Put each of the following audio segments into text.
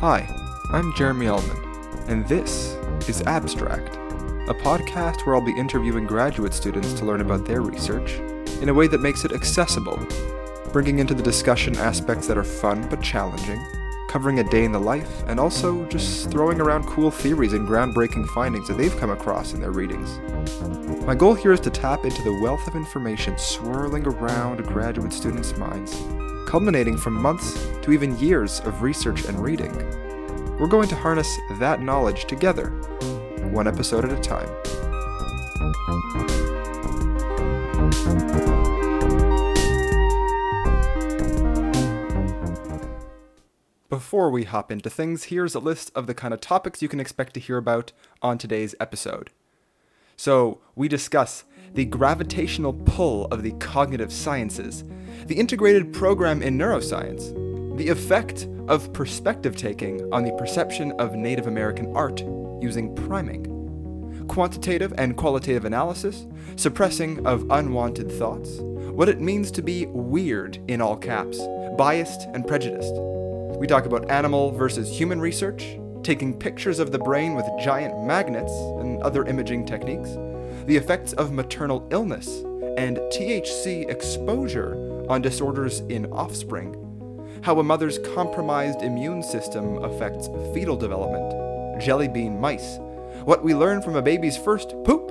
Hi, I'm Jeremy Allman, and this is Abstract, a podcast where I'll be interviewing graduate students to learn about their research in a way that makes it accessible, bringing into the discussion aspects that are fun but challenging, covering a day in the life, and also just throwing around cool theories and groundbreaking findings that they've come across in their readings. My goal here is to tap into the wealth of information swirling around graduate students' minds, culminating from months to even years of research and reading. We're going to harness that knowledge together, one episode at a time. Before we hop into things, here's a list of the kind of topics you can expect to hear about on today's episode. So, we discuss the gravitational pull of the cognitive sciences, the integrated program in neuroscience, the effect of perspective taking on the perception of Native American art using priming, quantitative and qualitative analysis, suppressing of unwanted thoughts, what it means to be weird in all caps, biased and prejudiced. We talk about animal versus human research, taking pictures of the brain with giant magnets and other imaging techniques, the effects of maternal illness and THC exposure on disorders in offspring, how a mother's compromised immune system affects fetal development, jelly bean mice, what we learn from a baby's first poop,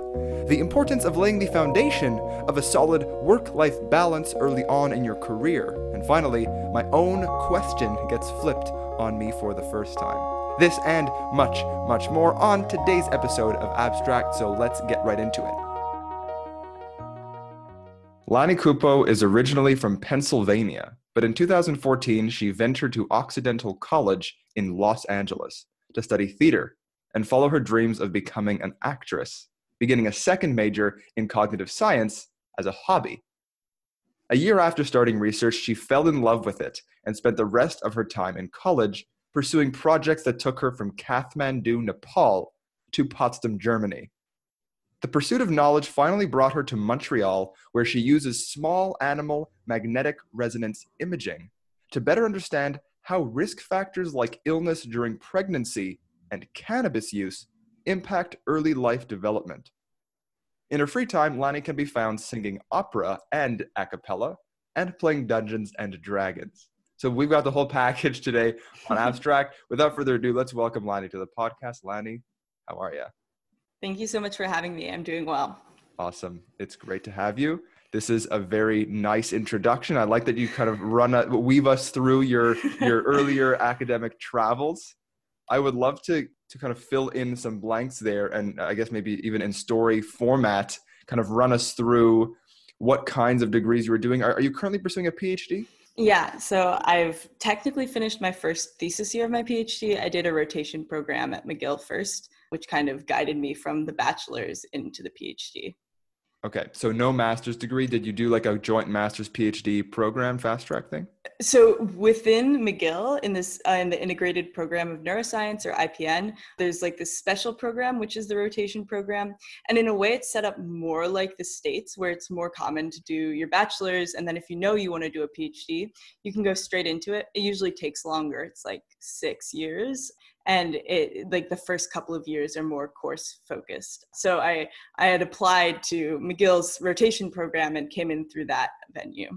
the importance of laying the foundation of a solid work life balance early on in your career, and finally, my own question gets flipped on me for the first time. This and much, much more on today's episode of Abstract, so let's get right into it. Lani Kupo is originally from Pennsylvania, but in 2014 she ventured to Occidental College in Los Angeles to study theater and follow her dreams of becoming an actress, beginning a second major in cognitive science as a hobby. A year after starting research, she fell in love with it and spent the rest of her time in college pursuing projects that took her from Kathmandu, Nepal to Potsdam, Germany. The pursuit of knowledge finally brought her to Montreal, where she uses small animal magnetic resonance imaging to better understand how risk factors like illness during pregnancy and cannabis use impact early life development. In her free time, Lani can be found singing opera and a cappella and playing Dungeons and Dragons. So we've got the whole package today on Abstract. Without further ado, let's welcome Lani to the podcast. Lani, how are you? Thank you so much for having me. I'm doing well. Awesome. It's great to have you. This is a very nice introduction. I like that you kind of run a, weave us through your your earlier academic travels. I would love to to kind of fill in some blanks there, and I guess maybe even in story format, kind of run us through what kinds of degrees you were doing. Are, are you currently pursuing a PhD? Yeah, so I've technically finished my first thesis year of my PhD. I did a rotation program at McGill first, which kind of guided me from the bachelor's into the PhD. Okay, so no master's degree. Did you do like a joint master's PhD program fast track thing? So within McGill, in this uh, in the integrated program of neuroscience or IPN, there's like this special program which is the rotation program, and in a way it's set up more like the states where it's more common to do your bachelor's, and then if you know you want to do a PhD, you can go straight into it. It usually takes longer. It's like six years, and it like the first couple of years are more course focused so i i had applied to mcgill's rotation program and came in through that venue.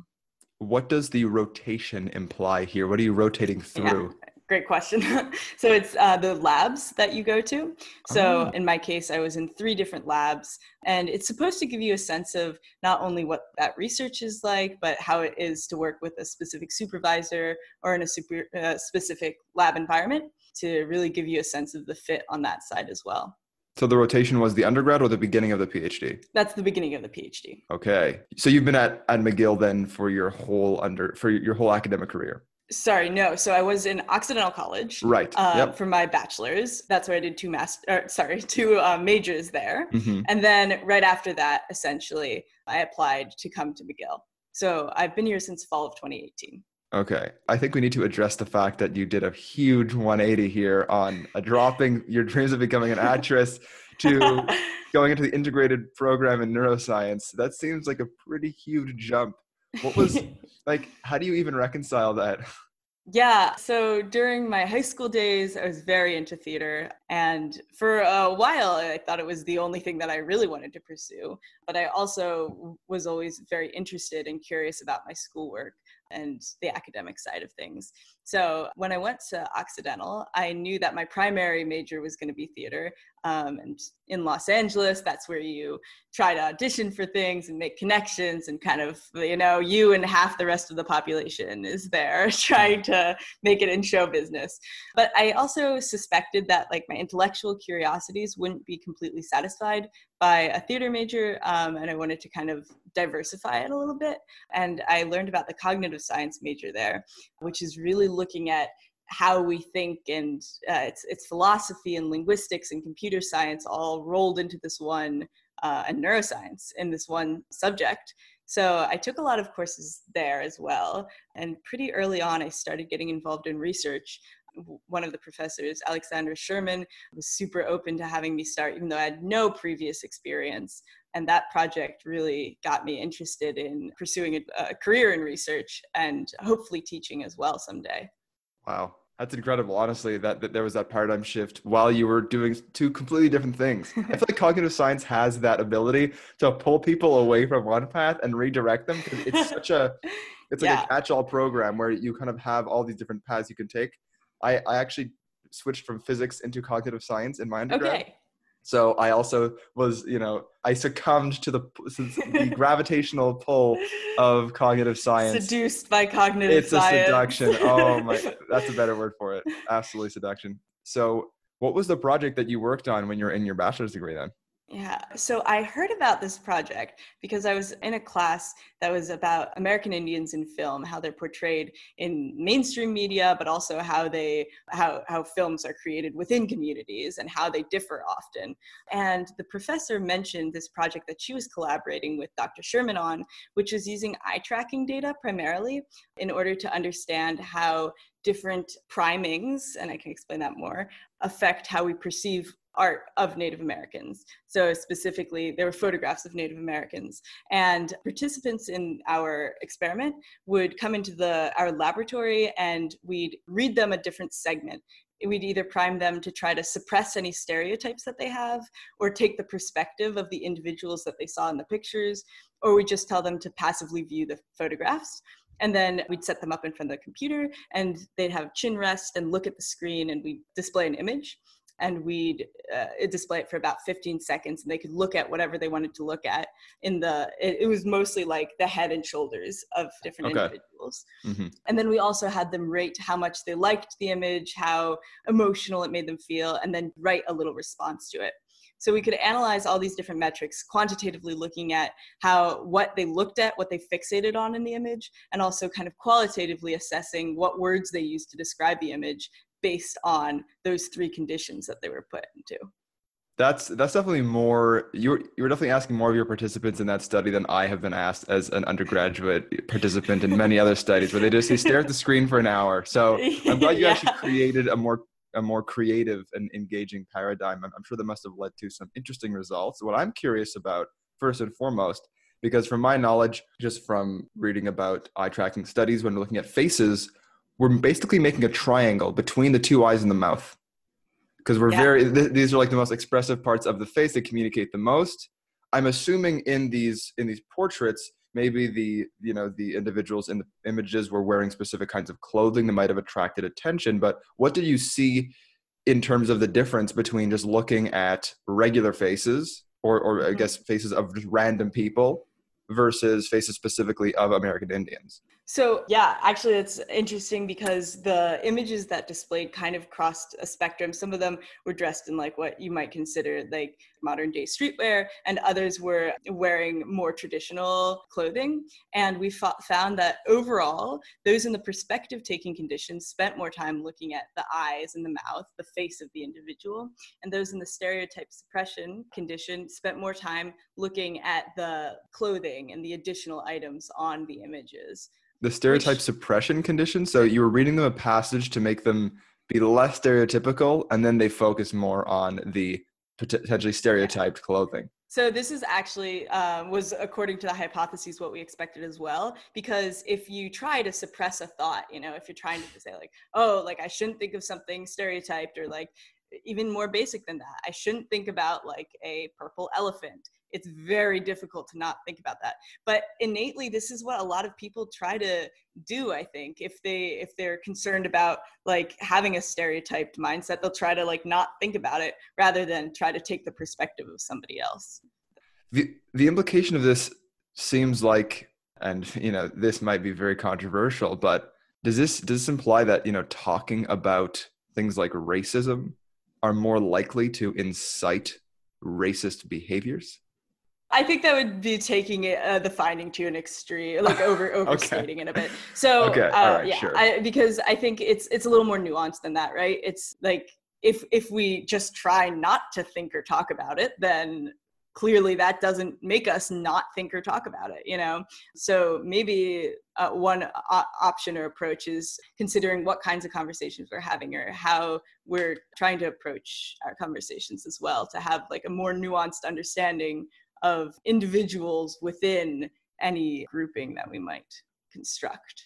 What does the rotation imply here? What are you rotating through? yeah, great question so it's uh, the labs that you go to so oh. in my case i was in three different labs and it's supposed to give you a sense of not only what that research is like but how it is to work with a specific supervisor or in a super, uh, specific lab environment to really give you a sense of the fit on that side as well. So the rotation was the undergrad or the beginning of the PhD? That's the beginning of the PhD. Okay. So you've been at, at McGill then for your whole under for your whole academic career. Sorry, no. So I was in Occidental College, right? Uh, yep. For my bachelor's, that's where I did two master, sorry, two uh, majors there, mm-hmm. and then right after that, essentially, I applied to come to McGill. So I've been here since fall of 2018. Okay. I think we need to address the fact that you did a huge 180 here on dropping your dreams of becoming an actress to going into the integrated program in neuroscience. That seems like a pretty huge jump. What was like how do you even reconcile that? Yeah, so during my high school days, I was very into theater. And for a while, I thought it was the only thing that I really wanted to pursue. But I also was always very interested and curious about my schoolwork and the academic side of things. So when I went to Occidental, I knew that my primary major was going to be theater. Um, and in Los Angeles, that's where you try to audition for things and make connections and kind of, you know, you and half the rest of the population is there trying to make it in show business. But I also suspected that like my intellectual curiosities wouldn't be completely satisfied by a theater major. Um, and I wanted to kind of diversify it a little bit. And I learned about the cognitive science major there, which is really looking at how we think and uh, it's, it's philosophy and linguistics and computer science all rolled into this one uh, and neuroscience in this one subject so i took a lot of courses there as well and pretty early on i started getting involved in research one of the professors, Alexandra Sherman, was super open to having me start, even though I had no previous experience. And that project really got me interested in pursuing a, a career in research and hopefully teaching as well someday. Wow. That's incredible, honestly, that, that there was that paradigm shift while you were doing two completely different things. I feel like cognitive science has that ability to pull people away from one path and redirect them because it's such a it's like yeah. a catch-all program where you kind of have all these different paths you can take. I, I actually switched from physics into cognitive science in my undergrad. Okay. So I also was, you know, I succumbed to the, the gravitational pull of cognitive science. Seduced by cognitive it's science. It's a seduction. Oh my, that's a better word for it. Absolutely seduction. So, what was the project that you worked on when you were in your bachelor's degree then? Yeah. So I heard about this project because I was in a class that was about American Indians in film, how they're portrayed in mainstream media, but also how they how how films are created within communities and how they differ often. And the professor mentioned this project that she was collaborating with Dr. Sherman on, which is using eye tracking data primarily in order to understand how different primings, and I can explain that more, affect how we perceive art of Native Americans. So, specifically, there were photographs of Native Americans. And participants in our experiment would come into the, our laboratory and we'd read them a different segment. We'd either prime them to try to suppress any stereotypes that they have, or take the perspective of the individuals that they saw in the pictures, or we just tell them to passively view the photographs. And then we'd set them up in front of the computer and they'd have chin rest and look at the screen and we display an image and we'd uh, display it for about 15 seconds and they could look at whatever they wanted to look at in the it, it was mostly like the head and shoulders of different okay. individuals mm-hmm. and then we also had them rate how much they liked the image how emotional it made them feel and then write a little response to it so we could analyze all these different metrics quantitatively looking at how what they looked at what they fixated on in the image and also kind of qualitatively assessing what words they used to describe the image based on those three conditions that they were put into that's that's definitely more you're you're definitely asking more of your participants in that study than I have been asked as an undergraduate participant in many other studies where they just they stare at the screen for an hour. So I'm glad you yeah. actually created a more a more creative and engaging paradigm. I'm, I'm sure that must have led to some interesting results. What I'm curious about first and foremost, because from my knowledge, just from reading about eye tracking studies, when we're looking at faces, we're basically making a triangle between the two eyes and the mouth because we're yeah. very th- these are like the most expressive parts of the face that communicate the most i'm assuming in these in these portraits maybe the you know the individuals in the images were wearing specific kinds of clothing that might have attracted attention but what did you see in terms of the difference between just looking at regular faces or, or i mm-hmm. guess faces of just random people versus faces specifically of american indians so, yeah, actually, it's interesting because the images that displayed kind of crossed a spectrum. Some of them were dressed in like what you might consider like modern day streetwear, and others were wearing more traditional clothing. And we found that overall, those in the perspective taking conditions spent more time looking at the eyes and the mouth, the face of the individual, and those in the stereotype suppression condition spent more time looking at the clothing and the additional items on the images the stereotype Which, suppression condition. So you were reading them a passage to make them be less stereotypical, and then they focus more on the potentially stereotyped clothing. So this is actually um, was according to the hypotheses what we expected as well. Because if you try to suppress a thought, you know, if you're trying to say like, oh, like I shouldn't think of something stereotyped, or like even more basic than that, I shouldn't think about like a purple elephant it's very difficult to not think about that. But innately this is what a lot of people try to do i think. If they if they're concerned about like having a stereotyped mindset they'll try to like not think about it rather than try to take the perspective of somebody else. The the implication of this seems like and you know this might be very controversial but does this does this imply that you know talking about things like racism are more likely to incite racist behaviors I think that would be taking it, uh, the finding to an extreme, like over overstating okay. it a bit. So okay. uh, right, yeah, sure. I, because I think it's it's a little more nuanced than that, right? It's like if if we just try not to think or talk about it, then clearly that doesn't make us not think or talk about it you know so maybe uh, one o- option or approach is considering what kinds of conversations we're having or how we're trying to approach our conversations as well to have like a more nuanced understanding of individuals within any grouping that we might construct.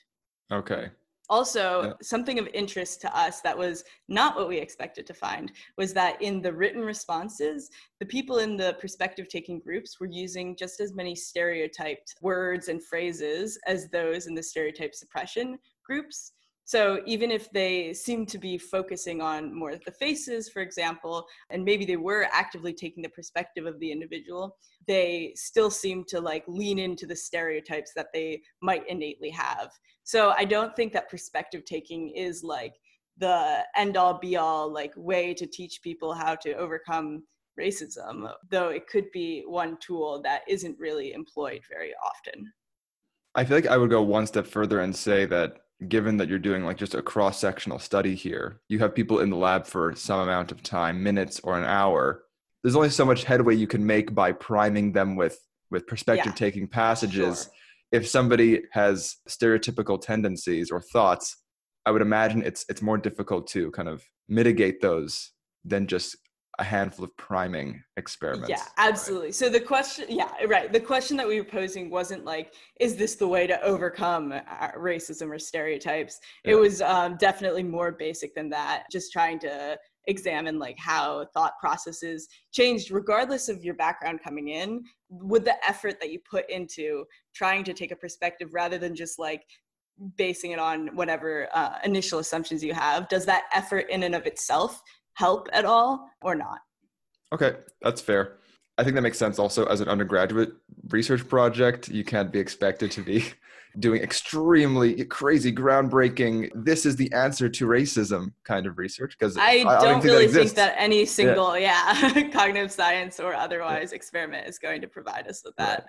Okay. Also, yeah. something of interest to us that was not what we expected to find was that in the written responses, the people in the perspective taking groups were using just as many stereotyped words and phrases as those in the stereotype suppression groups. So even if they seem to be focusing on more of the faces, for example, and maybe they were actively taking the perspective of the individual, they still seem to like lean into the stereotypes that they might innately have. So I don't think that perspective taking is like the end all be all like way to teach people how to overcome racism, though it could be one tool that isn't really employed very often. I feel like I would go one step further and say that given that you're doing like just a cross sectional study here, you have people in the lab for some amount of time, minutes or an hour. There's only so much headway you can make by priming them with with perspective taking yeah, passages. Sure. If somebody has stereotypical tendencies or thoughts, I would imagine it's it's more difficult to kind of mitigate those than just a handful of priming experiments. Yeah, absolutely. Right? So the question, yeah, right. The question that we were posing wasn't like, is this the way to overcome uh, racism or stereotypes? Yeah. It was um, definitely more basic than that. Just trying to examine like how thought processes changed regardless of your background coming in with the effort that you put into trying to take a perspective rather than just like basing it on whatever uh, initial assumptions you have does that effort in and of itself help at all or not. Okay, that's fair. I think that makes sense also as an undergraduate research project. You can't be expected to be doing extremely crazy, groundbreaking, this is the answer to racism kind of research. Because I, I, don't, really think that, think that any single, yeah, yeah cognitive science or otherwise yeah. experiment is going to provide us with that. Right.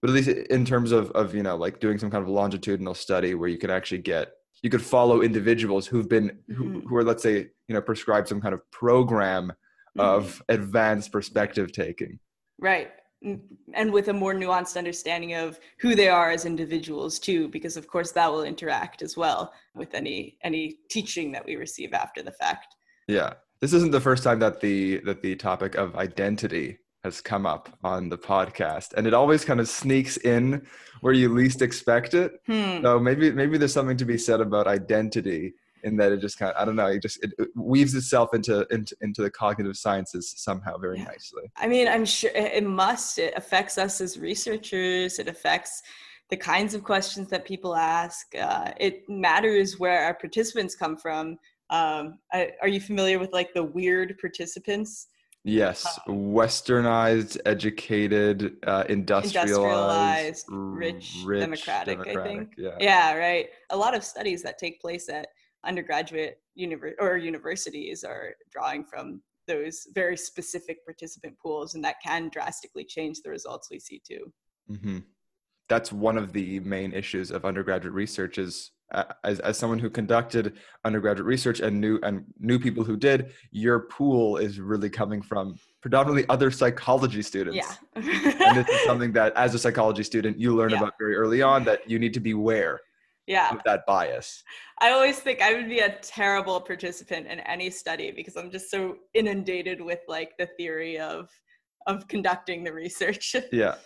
But at least in terms of, of, you know, like doing some kind of longitudinal study where you can actually get you could follow individuals who've been who, mm-hmm. who are let's say you know prescribed some kind of program mm-hmm. of advanced perspective taking right and with a more nuanced understanding of who they are as individuals too because of course that will interact as well with any any teaching that we receive after the fact yeah this isn't the first time that the that the topic of identity has come up on the podcast and it always kind of sneaks in where you least expect it hmm. so maybe maybe there's something to be said about identity in that it just kind of i don't know it just it, it weaves itself into, into into the cognitive sciences somehow very yeah. nicely i mean i'm sure it must it affects us as researchers it affects the kinds of questions that people ask uh, it matters where our participants come from um, I, are you familiar with like the weird participants Yes, westernized, educated, uh, industrialized, industrialized rich, rich democratic, democratic, I think. Yeah. yeah, right. A lot of studies that take place at undergraduate univer- or universities are drawing from those very specific participant pools, and that can drastically change the results we see too. Mm-hmm. That's one of the main issues of undergraduate research is as, as someone who conducted undergraduate research and knew and knew people who did, your pool is really coming from predominantly other psychology students. Yeah. and this is something that as a psychology student you learn yeah. about very early on that you need to beware yeah. of that bias. I always think I would be a terrible participant in any study because I'm just so inundated with like the theory of of conducting the research. yeah.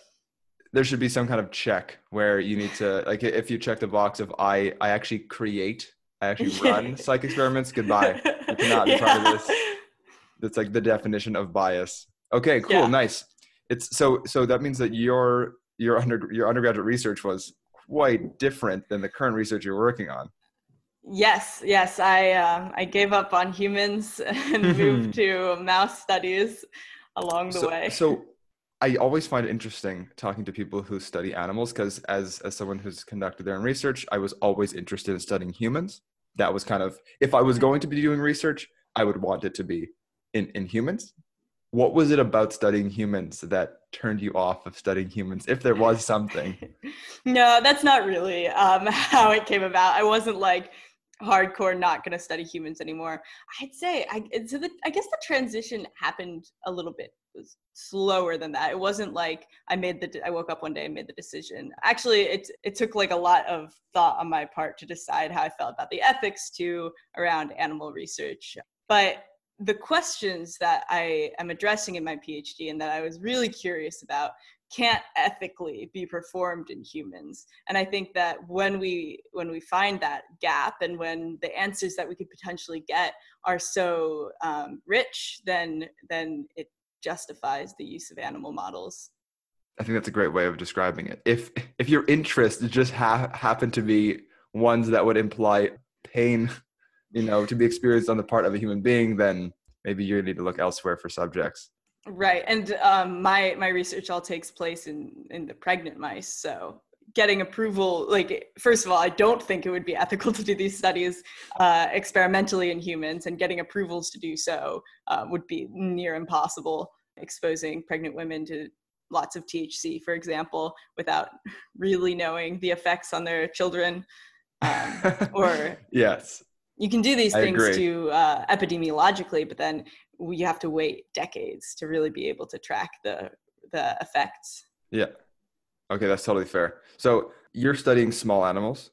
There should be some kind of check where you need to like if you check the box of I I actually create, I actually run psych experiments, goodbye. You cannot be part of this. That's like the definition of bias. Okay, cool, Yeah. nice. It's so so that means that your your under your undergraduate research was quite different than the current research you're working on. Yes, yes, I um, I gave up on humans and moved to mouse studies along the so, way. So I always find it interesting talking to people who study animals because as as someone who's conducted their own research, I was always interested in studying humans. That was kind of if I was going to be doing research, I would want it to be in, in humans. What was it about studying humans that turned you off of studying humans, if there was something? no, that's not really um, how it came about. I wasn't like hardcore not going to study humans anymore. I'd say I so the, I guess the transition happened a little bit slower than that. It wasn't like I made the I woke up one day and made the decision. Actually, it it took like a lot of thought on my part to decide how I felt about the ethics to around animal research. But the questions that I am addressing in my PhD and that I was really curious about can't ethically be performed in humans and i think that when we when we find that gap and when the answers that we could potentially get are so um, rich then then it justifies the use of animal models I think that's a great way of describing it. If if your interests just ha- happen to be ones that would imply pain, you know, to be experienced on the part of a human being, then maybe you need to look elsewhere for subjects. right and um, my my research all takes place in in the pregnant mice so getting approval like first of all i don't think it would be ethical to do these studies uh, experimentally in humans and getting approvals to do so uh, would be near impossible exposing pregnant women to lots of thc for example without really knowing the effects on their children um, or yes, you can do these I things agree. to uh, epidemiologically but then you have to wait decades to really be able to track the the effects yeah. Okay, that's totally fair. So you're studying small animals.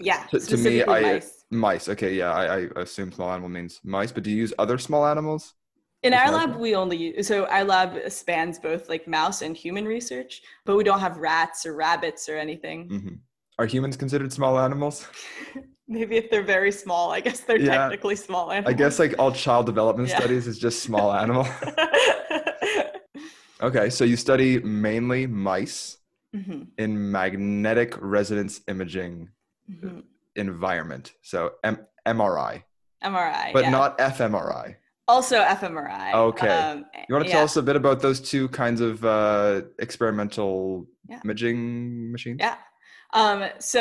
yeah To- to me, I- mice. Mice. Okay, yeah, I, I assume small animal means mice, but do you use other small animals? in our lab we only use so our lab spans both like mouse and human research but we don't have rats or rabbits or anything hmm Are humans considered small animals? maybe if they're very small i guess they're Yeah. technically small animals. I guess like all child development Yeah. studies is just small animal. okay, so you study mainly mice Mhm, in magnetic resonance imaging mhm. environment. So M- MRI, mri but yeah. not fMRI. also fmri Okay. um, You want to yeah. tell us a bit about those two kinds of uh, experimental Yeah. imaging machines? Yeah. Um, so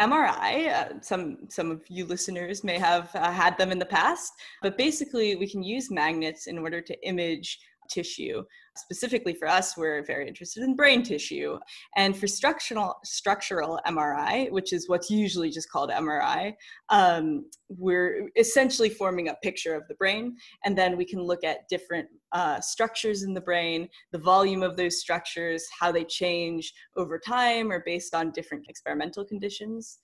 MRI, uh, some some of you listeners may have uh, had them in the past, but basically we can use magnets in order to image tissue. Specifically for us, we're very interested in brain tissue, and for structural structural MRI, which is what's usually just called MRI, um, we're essentially forming a picture of the brain, and then we can look at different uh, structures in the brain, the volume of those structures, how they change over time or based on different experimental conditions.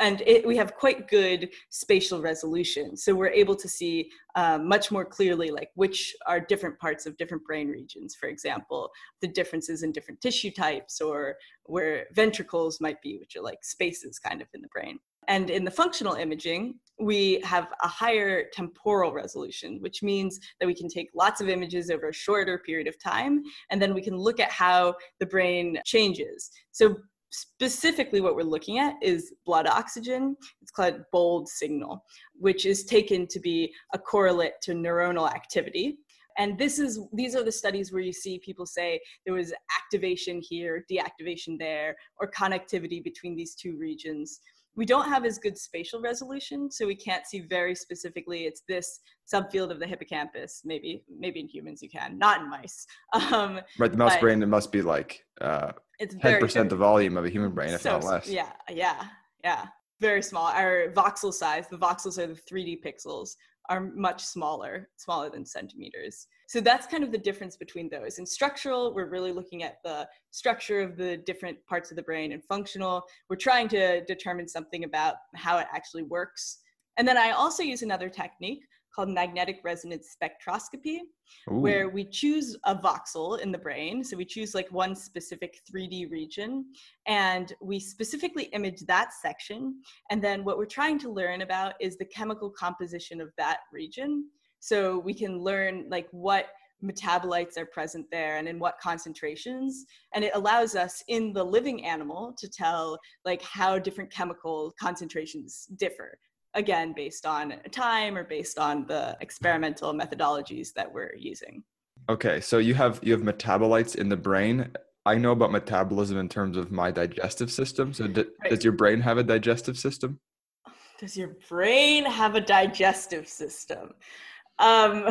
And it, we have quite good spatial resolution. So we're able to see um, much more clearly, like which are different parts of different brain regions, for example, the differences in different tissue types or where ventricles might be, which are like spaces kind of in the brain. And in the functional imaging, we have a higher temporal resolution, which means that we can take lots of images over a shorter period of time, and then we can look at how the brain changes. So specifically what we're looking at is blood oxygen. It's called bold signal, which is taken to be a correlate to neuronal activity. And this is these are the studies where you see people say there was activation here, deactivation there, or connectivity between these two regions we don't have as good spatial resolution so we can't see very specifically it's this subfield of the hippocampus. Maybe maybe in humans you can not in mice. Um, Right, the mouse brain, it must be like uh, it's 10% very the volume of a human brain, if so not less. yeah yeah yeah. Very small. Our voxel size the voxels are the 3d pixels are much smaller smaller than centimeters. So that's kind of the difference between those. In structural we're really looking at the structure of the different parts of the brain and functional. We're trying to determine something about how it actually works. And then i also use another technique called magnetic resonance spectroscopy, Ooh. where we choose a voxel in the brain. So we choose like one specific 3D region and we specifically image that section. And then what we're trying to learn about is the chemical composition of that region. So we can learn like what metabolites are present there and in what concentrations and it allows us in the living animal to tell like how different chemical concentrations differ again based on time or based on the experimental methodologies that we're using. Okay so you have you have metabolites in the brain. I know about metabolism in terms of my digestive system. So d- Right. does your brain have a digestive system? Does your brain have a digestive system? Um,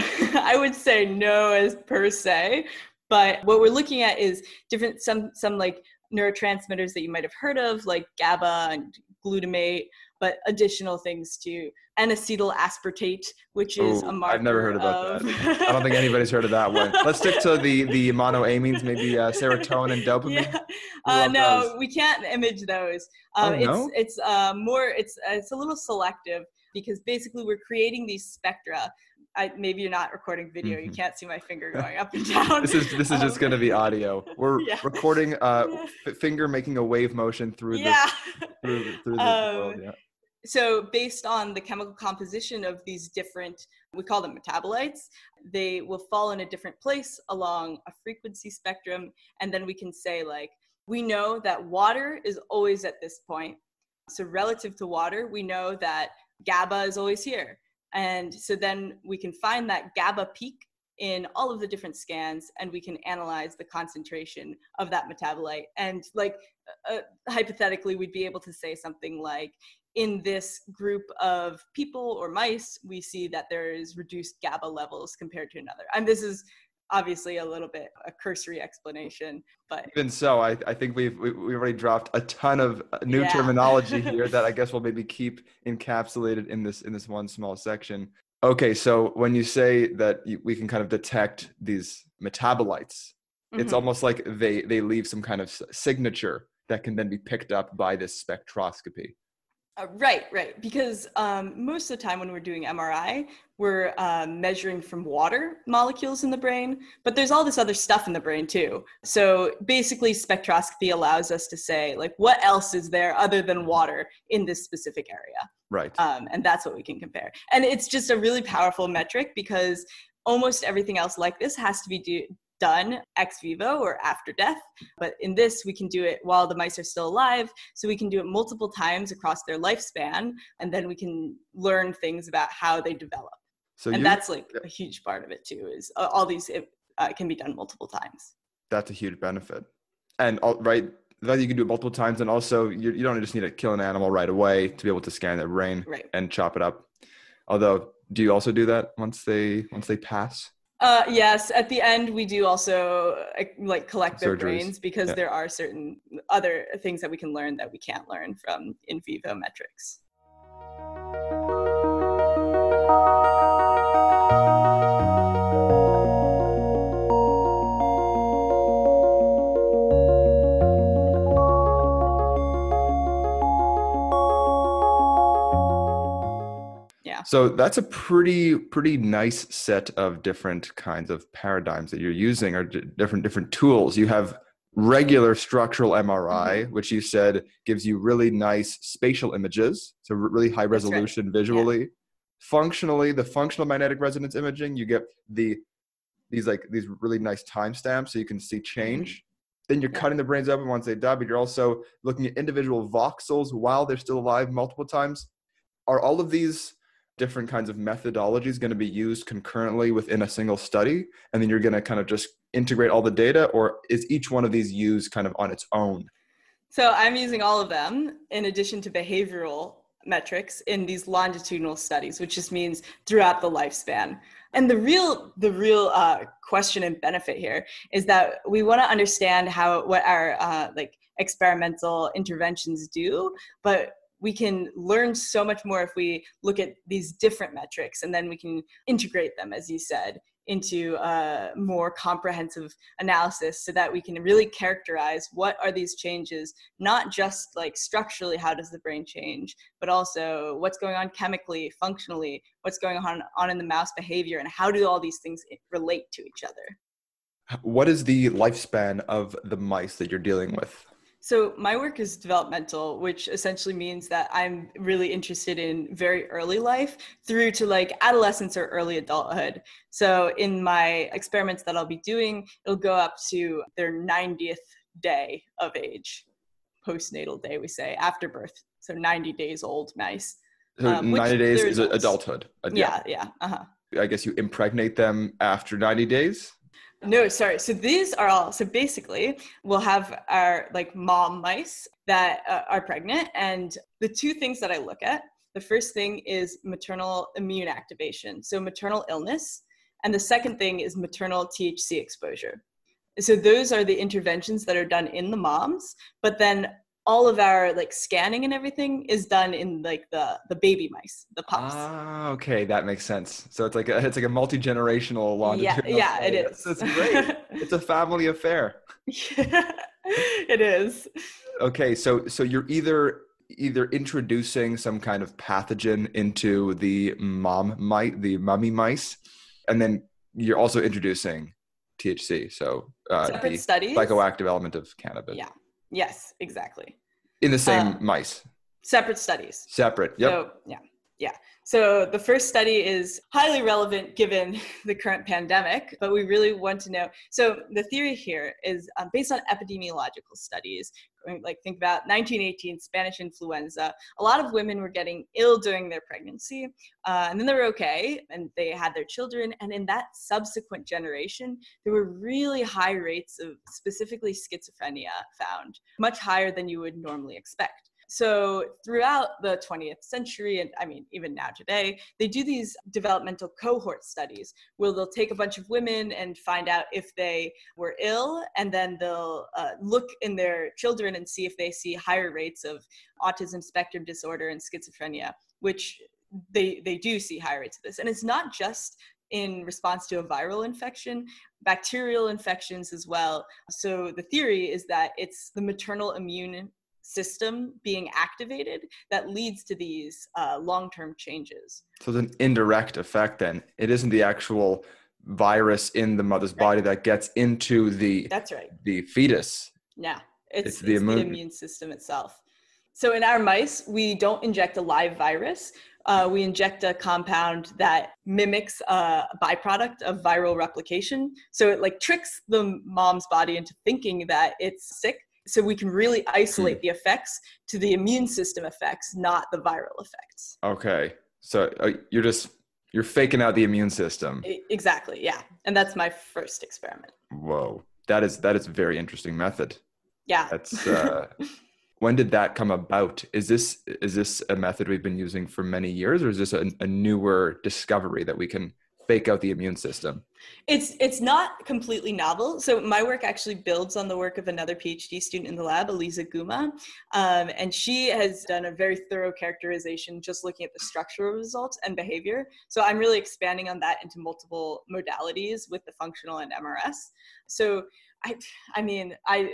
i would say no as per se but what we're looking at is different some some like neurotransmitters that you might have heard of like gaba and glutamate but additional things too n-acetyl aspartate which is Ooh, a marker I've never heard about of- that. I don't think anybody's heard of that one. Let's stick to the the monoamines, maybe uh, serotonin and dopamine. yeah. Uh, no, those. we can't image those. Um, Oh, it's no? it's uh, more it's it's a little selective because basically we're creating these spectra. I, maybe you're not recording video. You Mhm. can't see my finger going up and down. This is this is just Um, going to be audio. We're Yeah. recording uh, Yeah. finger making a wave motion through yeah. the through, through the Um, world. Yeah. So based on the chemical composition of these different we call them metabolites they will fall in a different place along a frequency spectrum. And then we can say like we know that water is always at this point. So relative to water we know that gaba is always here. And so then we can find that gaba peak in all of the different scans and we can analyze the concentration of that metabolite. And like uh, hypothetically we'd be able to say something like in this group of people or mice, we see that there is reduced GABA levels compared to another. And this is obviously a little bit a cursory explanation, but Even so, I, I think we've we, we've already dropped a ton of uh, new Yeah. terminology here that I guess we'll maybe keep encapsulated in this in this one small section. Okay, so when you say that you, we can kind of detect these metabolites, it's Mhm. almost like they they leave some kind of signature that can then be picked up by this spectroscopy. Uh, right, right. Because um, most of the time when we're doing MRI, we're um, measuring from water molecules in the brain, but there's all this other stuff in the brain too. So basically, spectroscopy allows us to say, like, what else is there other than water in this specific area? Right. um, and that's what we can compare and it's just a really powerful metric because almost everything else like this has to be do- done ex vivo or after death but in this we can do it while the mice are still alive so we can do it multiple times across their lifespan and then we can learn things about how they develop so and you, that's like a huge part of it too is uh, all these uh, can be done multiple times that's a huge benefit. And all, right, that you can do it multiple times, and also you, you don't just need to kill an animal right away to be able to scan their brain right and chop it up. Although, do you also do that once they once they pass? Uh, yes, at the end we do also uh, like collect their Surgeries. brains because Yeah. there are certain other things that we can learn that we can't learn from in vivo metrics. So that's a pretty pretty nice set of different kinds of paradigms that you're using, or d- different different tools. You have regular structural MRI, Mm-hmm. which you said gives you really nice spatial images, so really high That's right. resolution visually. Functionally, the functional magnetic resonance imaging, you get the these like these really nice timestamps, so you can see change. Then you're Mm-hmm. Yeah. cutting the brains open once they die, but you're also looking at individual voxels while they're still alive multiple times. Are all of these different kinds of methodologies going to be used concurrently within a single study? And then you're going to kind of just integrate all the data, or is each one of these used kind of on its own? So I'm using all of them in addition to behavioral metrics in these longitudinal studies, which just means throughout the lifespan. And the real, the real uh, question and benefit here is that we want to understand how what our uh, like experimental interventions do, but we can learn so much more if we look at these different metrics and then we can integrate them, as you said, into a more comprehensive analysis so that we can really characterize what are these changes, not just like structurally, how does the brain change, but also what's going on chemically, functionally, what's going on, on in the mouse behavior, and how do all these things relate to each other. What is the lifespan of the mice that you're dealing with? So my work is developmental, which essentially means that I'm really interested in very early life through to like adolescence or early adulthood. So in my experiments that I'll be doing, it'll go up to their 90th day of age, postnatal day, we say, after birth. So 90 days old mice. So um, 90 days is adulthood. Yeah, yeah. Uh-huh. I guess you impregnate them after 90 days? No, sorry. So these are all. So basically, we'll have our like mom mice that uh, are pregnant, and the two things that I look at. The first thing is maternal immune activation, so maternal illness, and the second thing is maternal THC exposure. So those are the interventions that are done in the moms, but then all of our like scanning and everything is done in like the the baby mice, the pups. Ah, okay, that makes sense. So it's like a it's like a multi generational longitudinal. Yeah, yeah, it is. That's, that's great. it's a family affair. Yeah, it is. Okay, so so you're either either introducing some kind of pathogen into the mom mice, the mummy mice, and then you're also introducing THC. So uh, Separate studies? psychoactive element of cannabis. Yeah. Yes, exactly. In the same uh, mice. Separate studies. Separate. Yep. So, yeah. Yeah. So the first study is highly relevant given the current pandemic, but we really want to know. So the theory here is um, based on epidemiological studies. Like think about 1918 Spanish influenza. A lot of women were getting ill during their pregnancy, uh, and then they were okay, and they had their children. And in that subsequent generation, there were really high rates of specifically schizophrenia found, much higher than you would normally expect. So throughout the 20th century, and I mean, even now today, they do these developmental cohort studies where they'll take a bunch of women and find out if they were ill, and then they'll uh, look in their children and see if they see higher rates of autism spectrum disorder and schizophrenia, which they, they do see higher rates of this. And it's not just in response to a viral infection, bacterial infections as well. So the theory is that it's the maternal immune system being activated that leads to these uh, long-term changes. So it's an indirect effect then. It isn't the actual virus in the mother's right. body that gets into the That's right. the fetus. Yeah. It's, it's, the, it's immune. the immune system itself. So in our mice, we don't inject a live virus. Uh, we inject a compound that mimics a byproduct of viral replication. So it like tricks the mom's body into thinking that it's sick so we can really isolate hmm. the effects to the immune system effects not the viral effects. Okay so uh, you're just you're faking out the immune system. Exactly yeah and that's my first experiment. Whoa that is that is a very interesting method. Yeah. That's uh when did that come about? Is this is this a method we've been using for many years or is this a, a newer discovery that we can fake out the immune system it's it's not completely novel. So my work actually builds on the work of another PhD student in the lab, Eliza Guma, um, and she has done a very thorough characterization, just looking at the structural results and behavior. So I'm really expanding on that into multiple modalities with the functional and MRS. So I, I mean, I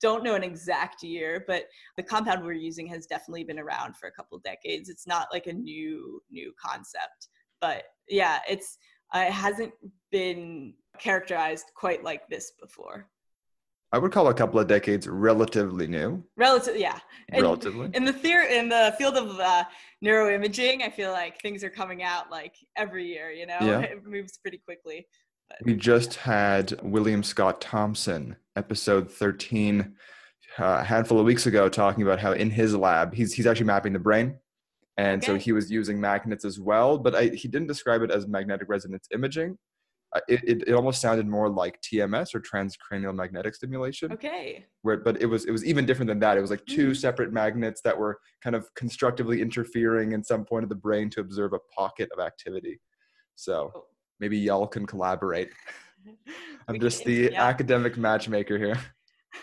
don't know an exact year, but the compound we're using has definitely been around for a couple decades. It's not like a new new concept, but yeah, it's uh, it hasn't been characterized quite like this before. I would call a couple of decades relatively new. Relatively, yeah. In, relatively. In the theory, in the field of uh, neuroimaging, I feel like things are coming out like every year. You know, yeah. it moves pretty quickly. But, we just had William Scott Thompson, episode thirteen, uh, a handful of weeks ago, talking about how in his lab he's he's actually mapping the brain and okay. so he was using magnets as well but I, he didn't describe it as magnetic resonance imaging uh, it, it, it, almost sounded more like tms or transcranial magnetic stimulation okay where but it was it was even different than that it was like two mm. separate magnets that were kind of constructively interfering in some point of the brain to observe a pocket of activity so oh. maybe y'all can collaborate i'm just the yeah. academic matchmaker here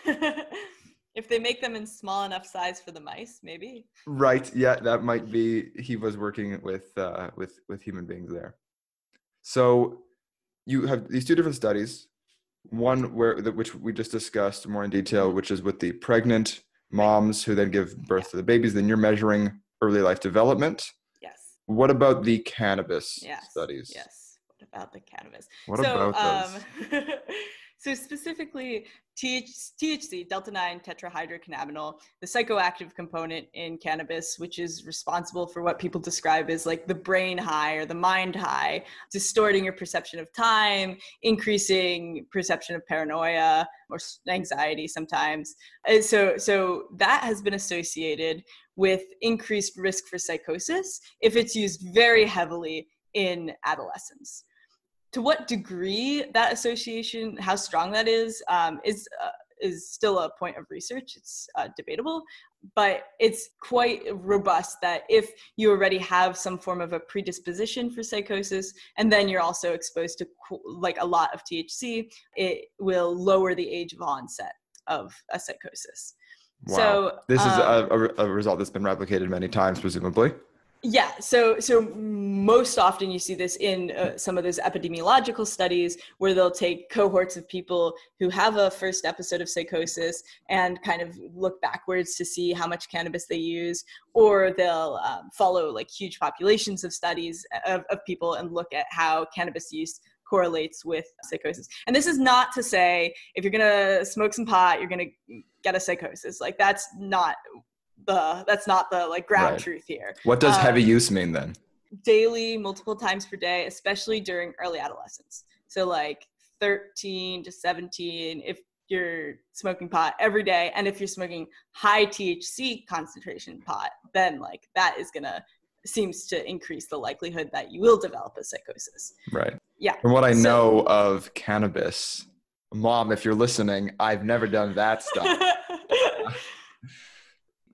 if they make them in small enough size for the mice maybe right yeah that might be he was working with uh with with human beings there so you have these two different studies. One where which we just discussed more in detail, which is with the pregnant moms who then give birth to the babies. Then you're measuring early life development. Yes. What about the cannabis Yes. studies? Yes. What about the cannabis? What so, about those? um, so specifically, THC, delta nine tetrahydrocannabinol, the psychoactive component in cannabis, which is responsible for what people describe as like the brain high or the mind high, distorting your perception of time, increasing perception of paranoia or anxiety sometimes. And so, so that has been associated with increased risk for psychosis if it's used very heavily in adolescence to what degree that association, how strong that is, um, is uh, is still a point of research. It's uh, debatable, but it's quite robust that if you already have some form of a predisposition for psychosis, and then you're also exposed to like a lot of THC, it will lower the age of onset of a psychosis. Wow. So this is um, a, a, a result that's been replicated many times, presumably. Yeah, so so most often you see this in uh, some of those epidemiological studies where they'll take cohorts of people who have a first episode of psychosis and kind of look backwards to see how much cannabis they use, or they'll um, follow like huge populations of studies of, of people and look at how cannabis use correlates with psychosis. And this is not to say if you're gonna smoke some pot, you're gonna get a psychosis. Like that's not the that's not the like ground Right. truth here What does Um, heavy use mean then? daily multiple times per day especially during early adolescence so like 13 to 17 if you're smoking pot every day and if you're smoking high thc concentration pot then like that is gonna seems to increase the likelihood that you will develop a psychosis Right. yeah From what I So- know of cannabis, mom, if you're listening, I've never done that stuff.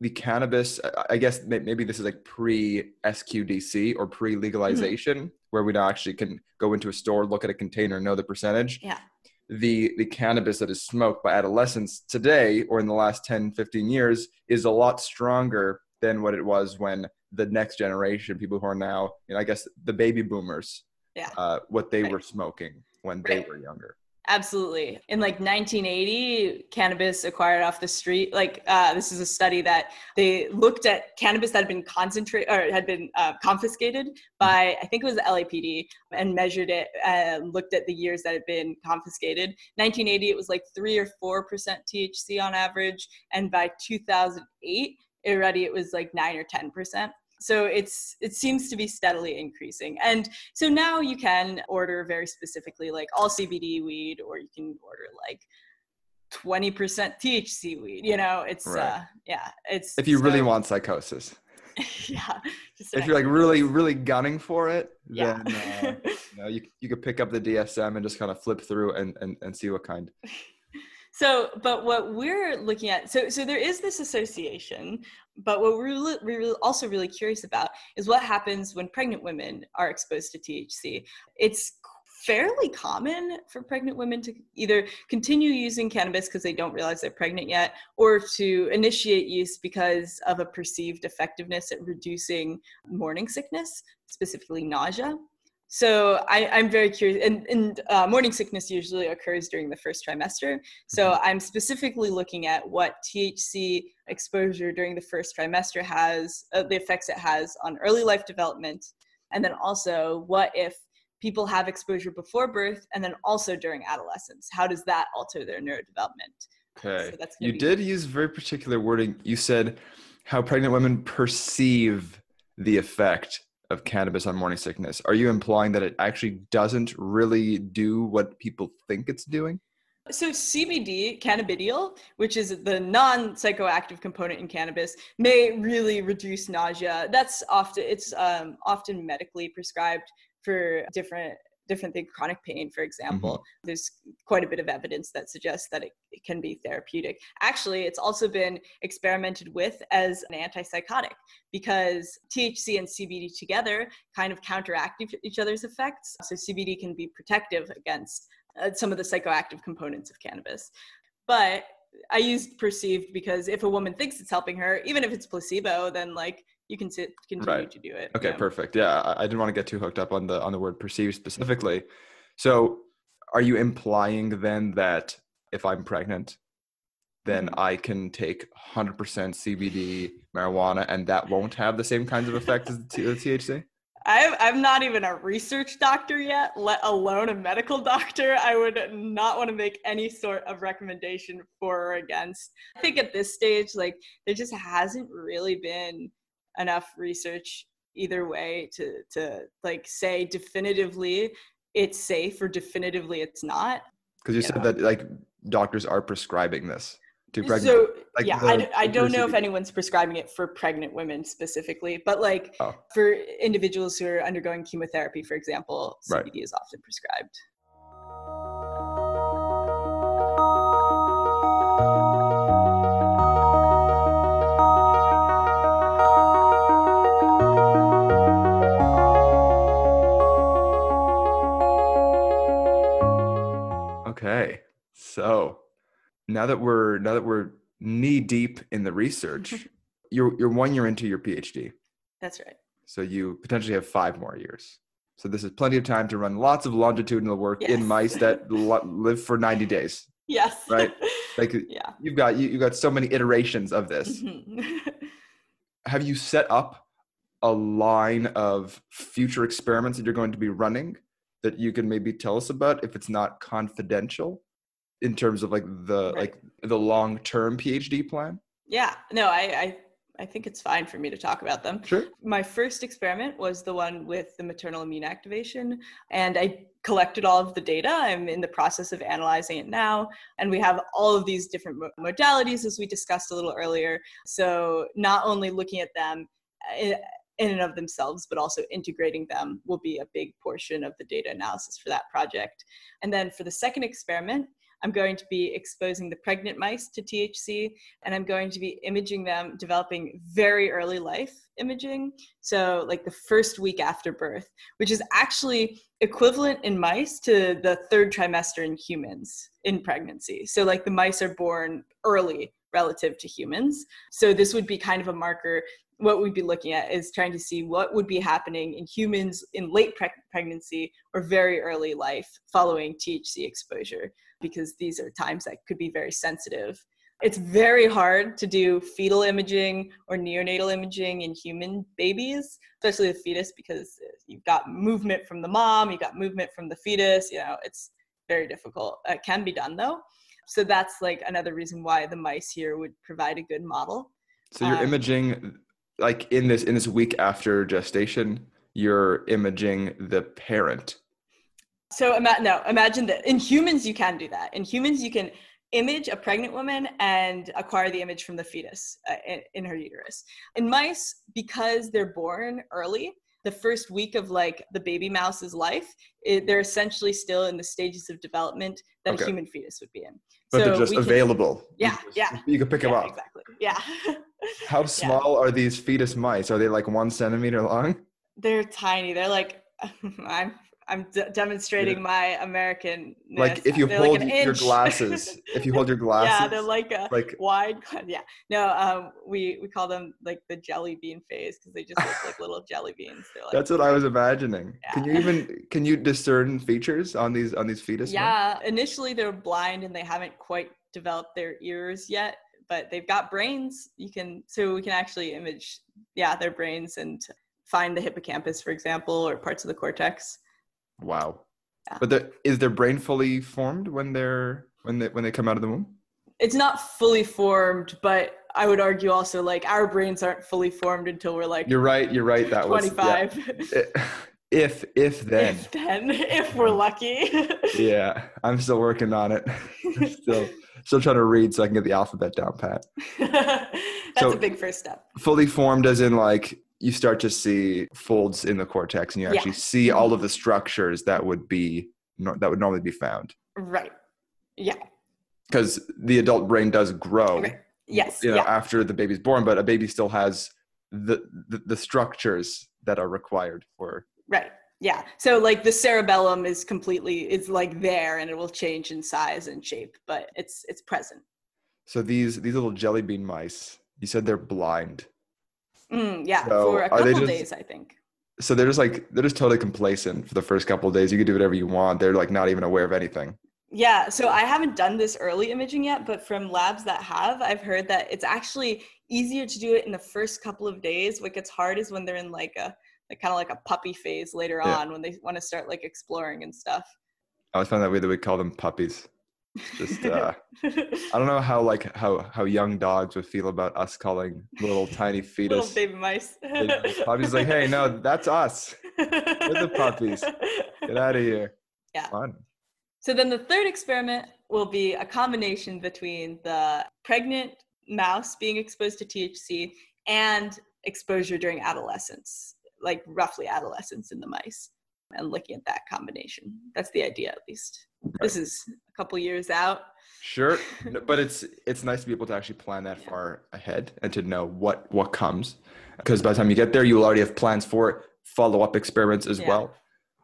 the cannabis, I- guess maybe this is like pre SQDC or pre legalization, Mm-hmm. where we now actually can go into a store, look at a container, know the percentage. yeah The, the cannabis that is smoked by adolescents today or in the last 10, 15 years is a lot stronger than what it was when the next generation, people who are now, you know, I guess the baby boomers, Yeah. uh, what they Right. were smoking when they were younger. Absolutely. In like 1980, cannabis acquired off the street. Like uh, this is a study that they looked at cannabis that had been concentrated or had been uh, confiscated by I think it was the LAPD and measured it and looked at the years that had been confiscated. 1980, it was like three or four percent THC on average, and by 2008, already it was like nine or ten percent. So it's it seems to be steadily increasing, and so now you can order very specifically like all CBD weed, or you can order like 20% THC weed. You know, it's Right. uh yeah, it's If you really want psychosis. yeah. If you're like really really gunning for it yeah. then uh, you, know, you, you could pick up the dsm and just kind of flip through and, and, and see what kind so but what we're looking at so so there is this association but what we're, we're also really curious about is what happens when pregnant women are exposed to thc it's fairly common for pregnant women to either continue using cannabis because they don't realize they're pregnant yet or to initiate use because of a perceived effectiveness at reducing morning sickness specifically nausea so I, I'm very curious, and, and uh, morning sickness usually occurs during the first trimester. So I'm specifically looking at what THC exposure during the first trimester has, uh, the effects it has on early life development, and then also what if people have exposure before birth and then also during adolescence? How does that alter their neurodevelopment? okay So that's you did use very particular wording you said how pregnant women perceive the effect of cannabis on morning sickness are you implying that it actually doesn't really do what people think it's doing So CBD, cannabidiol, which is the non-psychoactive component in cannabis, may really reduce nausea. That's often it's um, often medically prescribed for different different things, chronic pain, for example. There's quite a bit of evidence that suggests that it, it can be therapeutic. Actually, it's also been experimented with as an antipsychotic because THC and CBD together kind of counteract each- each other's effects. So CBD can be protective against uh, some of the psychoactive components of cannabis. But I used perceived because if a woman thinks it's helping her, even if it's placebo, then like you can sit, continue Right. to do it. Okay, know? perfect. Yeah, I, I didn't want to get too hooked up on the on the word perceive specifically. So are you implying then that if I'm pregnant, then Mhm. I can take 100% CBD marijuana and that won't have the same kinds of effects as the, T- the THC? I'm, I'm not even a research doctor yet, let alone a medical doctor. I would not want to make any sort of recommendation for or against. I think at this stage, like, there just hasn't really been enough research either way to, to like, say definitively it's safe or definitively it's not. Because you Yeah. said that like doctors are prescribing this to pregnant. So like yeah, I, d- I don't know if anyone's prescribing it for pregnant women specifically, but like Oh. for individuals who are undergoing chemotherapy, for example, Right. CBD is often prescribed. So now that we're now that we're knee deep in the research, you're you're one year into your PhD. That's right. So you potentially have five more years. So this is plenty of time to run lots of longitudinal work in mice that lo- live for 90 days. Yes. Right. Like yeah. you've got you, you've got so many iterations of this. Mhm. Have you set up a line of future experiments that you're going to be running that you can maybe tell us about if it's not confidential in terms of like the Right. like the long-term PhD plan? yeah. No, I, I I think it's fine for me to talk about them. Sure. my first experiment was the one with the maternal immune activation and i collected all of the data i'm in the process of analyzing it now and we have all of these different modalities as we discussed a little earlier so not only looking at them in, in and of themselves but also integrating them will be a big portion of the data analysis for that project and then for the second experiment I'm going to be exposing the pregnant mice to THC and I'm going to be imaging them, developing very early life imaging. So, like the first week after birth, which is actually equivalent in mice to the third trimester in humans in pregnancy. So, like the mice are born early relative to humans. So, this would be kind of a marker. What we'd be looking at is trying to see what would be happening in humans in late preg- pregnancy or very early life following THC exposure, because these are times that could be very sensitive it's very hard to do fetal imaging or neonatal imaging in human babies, especially the fetus, because you've got movement from the mom, you've got movement from the fetus. You know, it's very difficult. It can be done though. So that's like another reason why the mice here would provide a good model. So you're Um, imaging like in this in this week after gestation, you're imaging the parent. So ima- no, imagine that in humans you can do that. In humans you can image a pregnant woman and acquire the image from the fetus uh, in, in her uterus. In mice, because they're born early, the first week of like the baby mouse's life, it, they're essentially still in the stages of development that Okay. a human fetus would be in. But they're So just we can- available. Yeah, yeah. You can pick them up. exactly. Yeah. How small are these fetus mice? Are they like one centimeter long? they're tiny. They're like I'm I'm d- demonstrating my American. Like if you they're hold like your glasses, if you hold your glasses, yeah, they're like a like wide. Yeah, no, um, we we call them like the jelly bean phase because they just look like little jelly beans. Like, that's what I was imagining. Can you even can you discern features on these on these fetuses? yeah. Initially, they're blind and they haven't quite developed their ears yet, but they've got brains. You can so we can actually image, yeah, their brains and find the hippocampus, for example, or parts of the cortex. Wow. Yeah. But the, is their brain fully formed when they're when they when they come out of the womb? it's not fully formed, but I would argue also like our brains aren't fully formed until we're like You're right. You're right. That was yeah. 25. If if then, If then, if we're lucky. yeah. I'm still working on it. still still trying to read so I can get the alphabet down pat. That's So- a big first step. Fully formed, as in like you start to see folds in the cortex, and you Yeah. actually see all of the structures that would be that would normally be found Right. Yeah. because the adult brain does grow. Right. Yes. you know, yeah. after the baby's born, but a baby still has the, the the structures that are required for. Right. Yeah. So like the cerebellum is completely it's like there and it will change in size and shape, but it's it's present. So these these little jelly bean mice, you said they're blind. Mm, yeah. So for a couple just- days, I think. so they're just like they're just totally complacent for the first couple of days. You can do whatever you want. They're like not even aware of anything. Yeah, so I haven't done this early imaging yet, but from labs that have, I've heard that it's actually easier to do it in the first couple of days. What gets hard is when they're in like a like kind of like a puppy phase later Yeah. on when they want to start like exploring and stuff. I always found that way that we call them puppies. Just uh, I don't know how like how how young dogs would feel about us calling little tiny Little baby mice. puppies. Like, hey, no, that's us. the puppies. Get out of here. Yeah. Fun. So then the third experiment will be a combination between the pregnant mouse being exposed to THC and exposure during adolescence, like roughly adolescence in the mice, and looking at that combination. That's the idea, at least. This is a couple years out. Sure, but it's it's nice to be able to actually plan that Yeah. far ahead and to know what what comes, because by the time you get there, you will already have plans for follow up experiments as Yeah. well.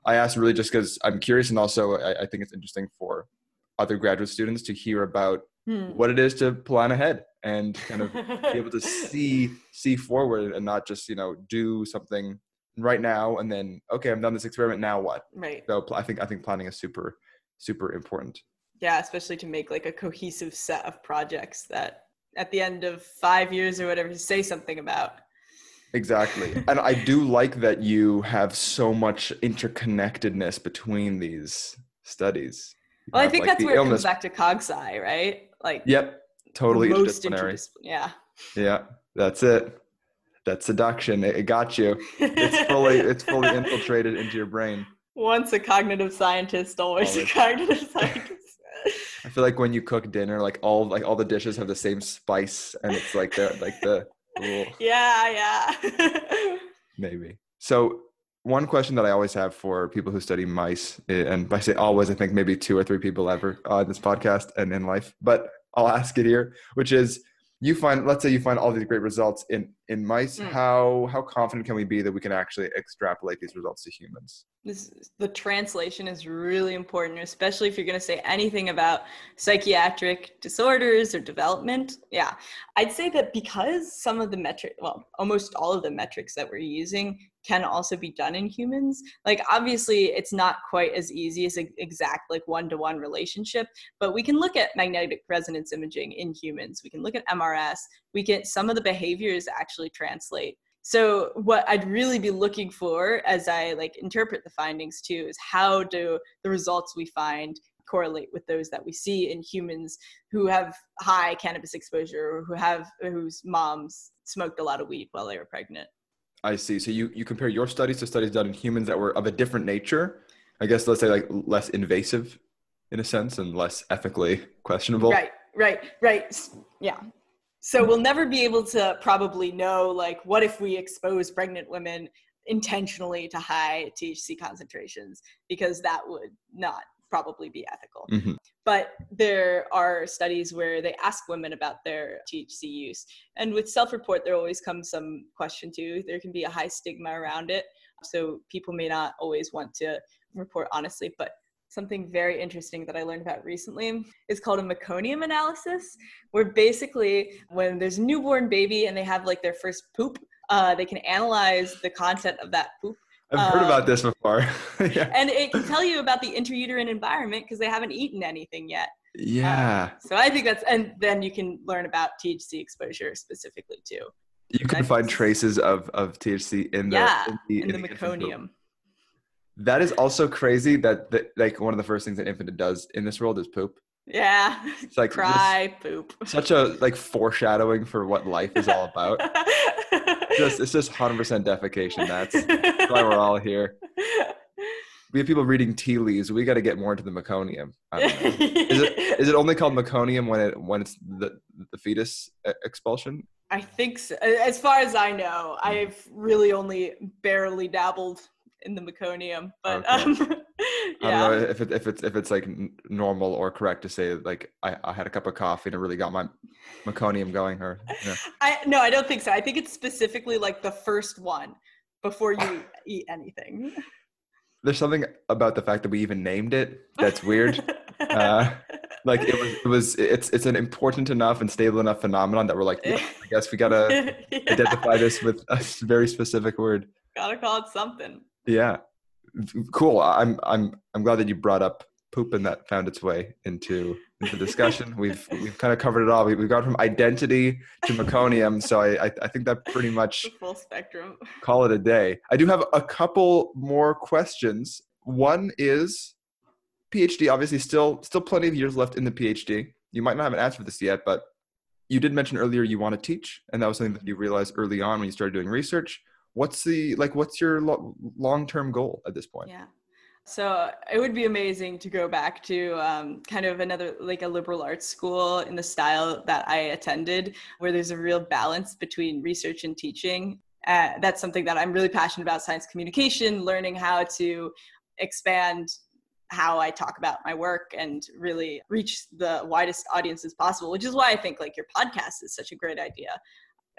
I asked really just because I'm curious, and also I, I think it's interesting for other graduate students to hear about Hmm. what it is to plan ahead and kind of be able to see see forward and not just you know do something right now and then okay I'm done this experiment now what right. so I think I think planning is super super important. Yeah, especially to make like a cohesive set of projects that at the end of five years or whatever to say something about. exactly. And I do like that you have so much interconnectedness between these studies. You Well, I think like, that's where it comes back to CogSci, right? Like yep. Totally most interdisciplinary. Yeah. yeah. That's it. That's seduction. It, it got you. It's fully it's fully infiltrated into your brain Once a cognitive scientist, always a cognitive scientist. I feel like when you cook dinner, like all like all the dishes have the same spice, and it's like the like the ugh, yeah, yeah. maybe. So one question that I always have for people who study mice, eh, and by say always, I think maybe two or three people ever on this podcast and in life, but I'll ask it here, which is you find let's say you find all these great results in in mice Mm. how how confident can we be that we can actually extrapolate these results to humans this, the translation is really important, especially if you're going to say anything about psychiatric disorders or development. Yeah, I'd say that because some of the metric, well, almost all of the metrics that we're using can also be done in humans. Like, obviously, it's not quite as easy as an exact, like, one to one relationship, but we can look at magnetic resonance imaging in humans. We can look at MRS. We can, some of the behaviors actually translate. So what I'd really be looking for as I like interpret the findings too is how do the results we find correlate with those that we see in humans who have high cannabis exposure or who have whose moms smoked a lot of weed while they were pregnant. I see. So you you compare your studies to studies done in humans that were of a different nature. I guess let's say like less invasive in a sense and less ethically questionable. Right, right, right. Yeah. So we'll never be able to probably know like what if we expose pregnant women intentionally to high THC concentrations because that would not probably be ethical. Mhm. But there are studies where they ask women about their THC use. And with self report, there always comes some question too. There can be a high stigma around it. So people may not always want to report honestly. But something very interesting that I learned about recently is called a meconium analysis, where basically when there's a newborn baby and they have like their first poop, uh, they can analyze the content of that poop I've heard about Um, this before. yeah. and it can tell you about the intrauterine environment because they haven't eaten anything yet. Yeah. So I think that's, and then you can learn about THC exposure specifically too. You can find traces of, of THC in the yeah, in the, in the infant poop. meconium. That is also crazy that, that like one of the first things that infant does in this world is poop. Yeah, It's like cry, poop. such a like foreshadowing for what life is all about. just it's just hundred percent defecation. That's why we're all here. We have people reading tea leaves. We got to get more into the meconium. I don't know. Is it is it only called meconium when it when it's the the fetus expulsion? I think so. As far as I know, Hmm. I've really only barely dabbled in the meconium, but Okay. um, I don't know if it, if it's if it's like normal or correct to say like I, I had a cup of coffee and it really got my meconium going or yeah. I no, I don't think so. I think it's specifically like the first one before you eat anything. there's something about the fact that we even named it that's weird. Uh, like it was it was it's it's an important enough and stable enough phenomenon that we're like yeah, I guess we gotta Yeah. identify this with a very specific word. Gotta call it something. Yeah. Cool. I'm I'm I'm glad that you brought up poop and that found its way into into discussion. we've we've kind of covered it all. We, have gone from identity to meconium, so I, I, I think that pretty much the full spectrum. Call it a day. I do have a couple more questions. One is PhD. Obviously, still still plenty of years left in the PhD. You might not have an answer for this yet, but you did mention earlier you want to teach, and that was something that you realized early on when you started doing research. What's the like? What's your lo- long term goal at this point? Yeah. So it would be amazing to go back to um, kind of another like a liberal arts school in the style that I attended, where there's a real balance between research and teaching. Uh, that's something that I'm really passionate about: science communication, learning how to expand how I talk about my work and really reach the widest audiences possible, which is why I think like your podcast is such a great idea.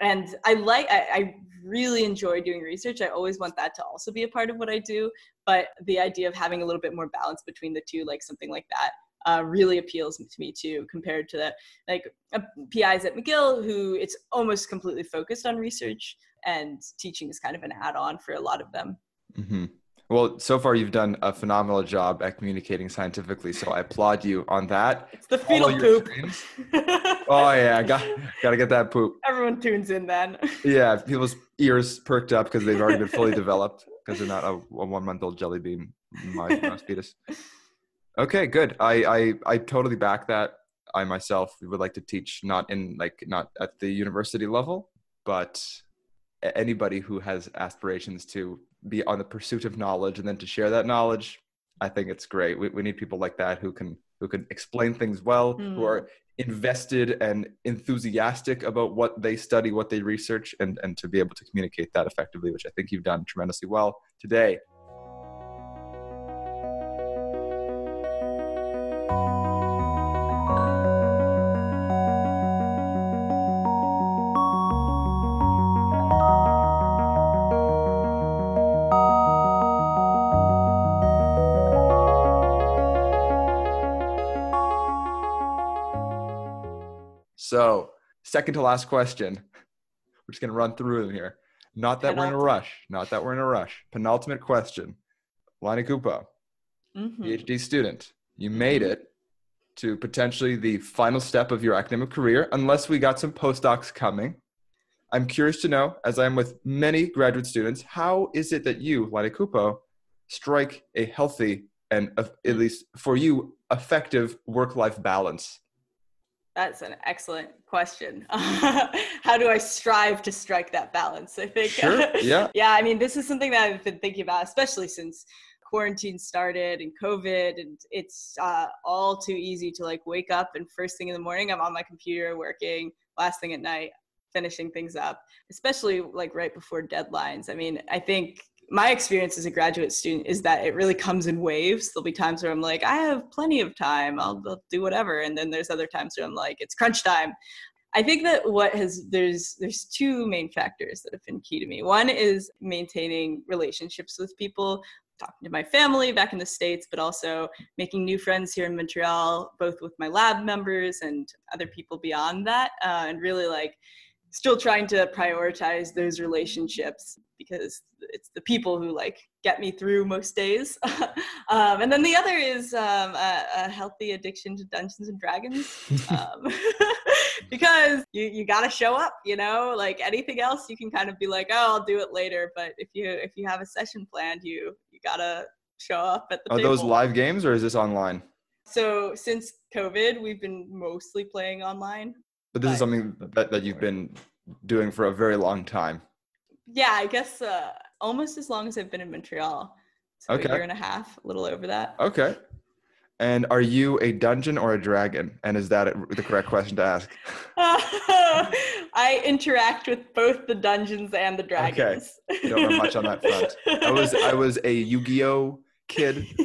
And I like, I, I, really enjoy doing research. I always want that to also be a part of what I do. But the idea of having a little bit more balance between the two, like something like that, uh, really appeals to me too, compared to the like uh, PIs at McGill, who it's almost completely focused on research, and teaching is kind of an add on for a lot of them. Mm-hmm. Well, so far you've done a phenomenal job at communicating scientifically, so I applaud you on that. It's the fetal poop. oh yeah, got got to get that poop. Everyone tunes in then. yeah, people's ears perked up because they've already been fully developed because they're not a, a one month old jelly bean mouse fetus. Okay, good. I, I I totally back that. I myself would like to teach not in like not at the university level, but anybody who has aspirations to be on the pursuit of knowledge and then to share that knowledge i think it's great we, we need people like that who can who can explain things well mm. who are hmm. invested and enthusiastic about what they study what they research and and to be able to communicate that effectively which i think you've done tremendously well today second to last question. We're just going to run through them here. Not that Penultimate. we're in a rush. Not that we're in a rush. Penultimate question. Laini Kupo, mm-hmm. PhD student, you made it to potentially the final step of your academic career, unless we got some postdocs coming. I'm curious to know, as I'm with many graduate students, how is it that you, Laini Kupo, strike a healthy and, at least for you, effective work life balance? That's an excellent question. How do I strive to strike that balance? I think. Sure. Yeah. yeah. I mean, this is something that I've been thinking about, especially since quarantine started and COVID, and it's uh, all too easy to like wake up and first thing in the morning I'm on my computer working, last thing at night finishing things up, especially like right before deadlines. I mean, I think my experience as a graduate student is that it really comes in waves. There'll be times where I'm like, I have plenty of time, I'll, I'll do whatever, and then there's other times where I'm like, it's crunch time. I think that what has there's there's two main factors that have been key to me. One is maintaining relationships with people, talking to my family back in the states, but also making new friends here in Montreal, both with my lab members and other people beyond that, uh, and really like still trying to prioritize those relationships because it's the people who like get me through most days. um, and then the other is um, a, a, healthy addiction to Dungeons and Dragons, um, because you you got to show up. You know, like anything else, you can kind of be like, oh, I'll do it later. But if you if you have a session planned, you you gotta show up at the. Are table. those live games or is this online? So since COVID, we've been mostly playing online. But this but, is something that, that you've been doing for a very long time. Yeah, I guess uh, almost as long as I've been in Montreal. So okay. a year and a half, a little over that. Okay. And are you a dungeon or a dragon? And is that the correct question to ask? I interact with both the dungeons and the dragons. Okay. You don't know much on that front. I was I was a Yu-Gi-Oh kid.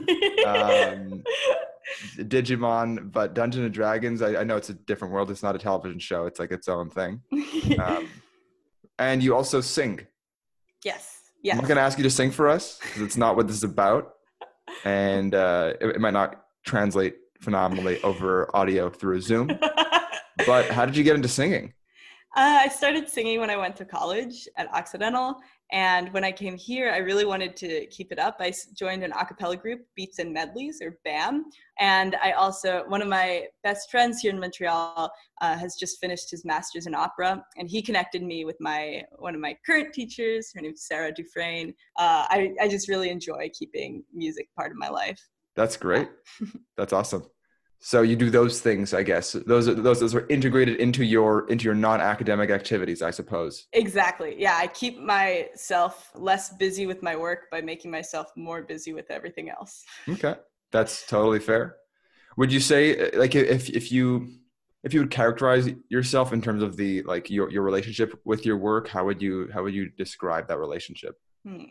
Um, Digimon, but Dungeon and Dragons, I, I, know it's a different world. It's not a television show. It's like its own thing. Um, and you also sing. Yes. Yes. I'm not going to ask you to sing for us because it's not what this is about. And uh, it, it might not translate phenomenally over audio through a Zoom. but how did you get into singing? Uh, I started singing when I went to college at Occidental, And when I came here, I really wanted to keep it up. I joined an a cappella group, Beats and Medleys, or BAM. And I also, one of my best friends here in Montreal uh, has just finished his master's in opera, and he connected me with my one of my current teachers. Her name's Sarah Dufresne. Uh, I, I just really enjoy keeping music part of my life. That's great. That's awesome. So you do those things, I guess. Those are, those those are integrated into your into your non-academic activities, I suppose. Exactly. Yeah, I keep myself less busy with my work by making myself more busy with everything else. Okay. That's totally fair. Would you say like if if you if you would characterize yourself in terms of the like your your relationship with your work, how would you how would you describe that relationship? Hmm.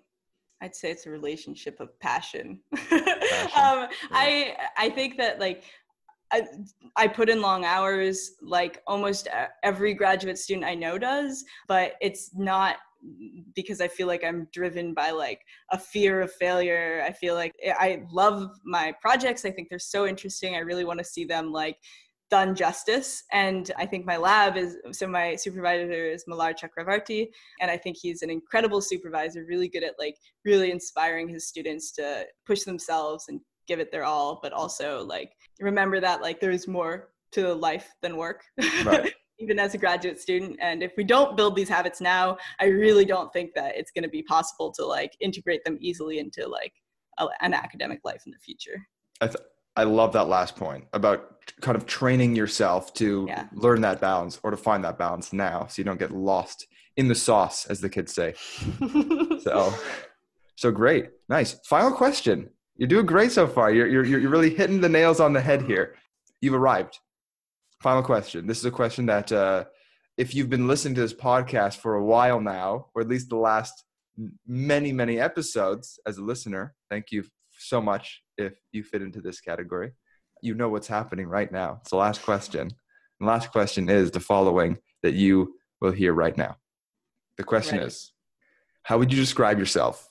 I'd say it's a relationship of passion. passion. um, yeah. I I think that like I, I put in long hours like almost every graduate student I know does, but it's not because I feel like I'm driven by like a fear of failure. I feel like eh, I love my projects. I think they're so interesting. I really want to see them like done justice. And I think my lab is so my supervisor is Mallar Chakravarty, and I think he's an incredible supervisor, really good at like really inspiring his students to push themselves and give it their all, but also like remember that like there's more to life than work. Right. even as a graduate student and if we don't build these habits now i really don't think that it's going to be possible to like integrate them easily into like a, an academic life in the future I, th- I love that last point about kind of training yourself to yeah. learn that balance or to find that balance now so you don't get lost in the sauce as the kids say so so great nice final question you're doing great so far. You're, you're, you're really hitting the nails on the head here. You've arrived. Final question. This is a question that, uh, if you've been listening to this podcast for a while now, or at least the last many, many episodes as a listener, thank you so much if you fit into this category. You know what's happening right now. It's the last question. The last question is the following that you will hear right now. The question right. is How would you describe yourself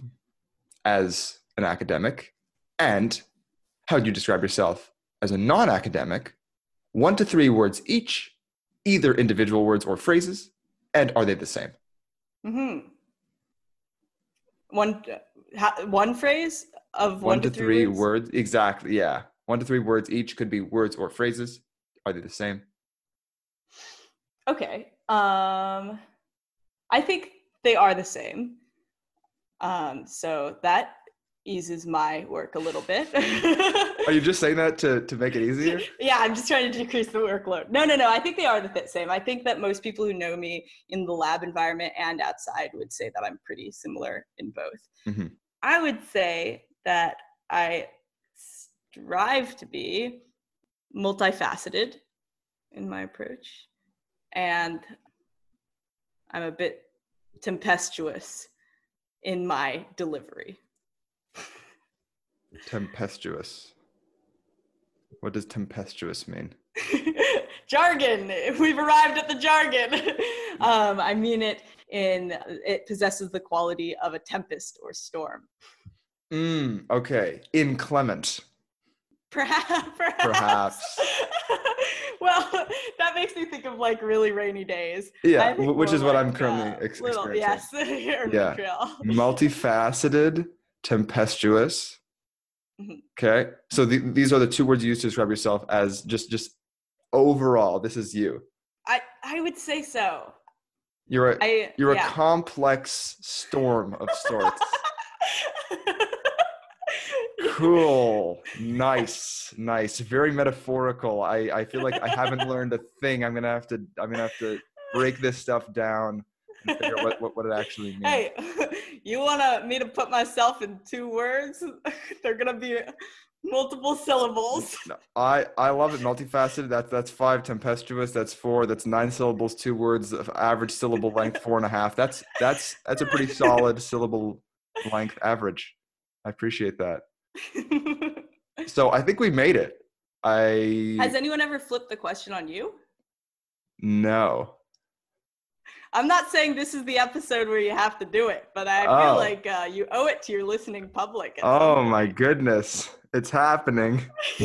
as an academic and how would you describe yourself as a non academic? One to three words each, either individual words or phrases, and are they the same? Mm-hmm. One, one phrase of one, one to, to, three, words? words? Exactly. Yeah. One to three words each could be words or phrases. Are they the same? Okay. Um, I think they are the same. Um, so that eases my work a little bit. are you just saying that to, to make it easier? yeah, I'm just trying to decrease the workload. No, no, no. I think they are the same. I think that most people who know me in the lab environment and outside would say that I'm pretty similar in both. Mm-hmm. I would say that I strive to be multifaceted in my approach, and I'm a bit tempestuous in my delivery. Tempestuous. What does tempestuous mean? jargon. We've arrived at the jargon. um, I mean it in it possesses the quality of a tempest or storm. Mm, okay. Inclement. Perhaps. Perhaps. perhaps. well, that makes me think of like really rainy days. Yeah, which is what like, I'm currently uh, ex- little, Yes, yeah. Multifaceted, tempestuous. Mm-hmm. Okay, so the, these are the two words you use to describe yourself as just just overall. This is you. I I would say so. You're a I, you're yeah. a complex storm of sorts. cool nice nice very metaphorical i i feel like i haven't learned a thing i'm gonna have to i'm gonna have to break this stuff down figure out what, what, what it actually means hey you want me to put myself in two words? They're gonna be multiple syllables. I I love it. Multifaceted. That's that's five. Tempestuous. That's four. That's nine syllables. Two words. Of average syllable length four and a half. That's that's that's a pretty solid syllable length average. I appreciate that. so I think we made it. I has anyone ever flipped the question on you? No. I'm not saying this is the episode where you have to do it, but I oh. feel like uh, you owe it to your listening public. Oh my goodness, it's happening!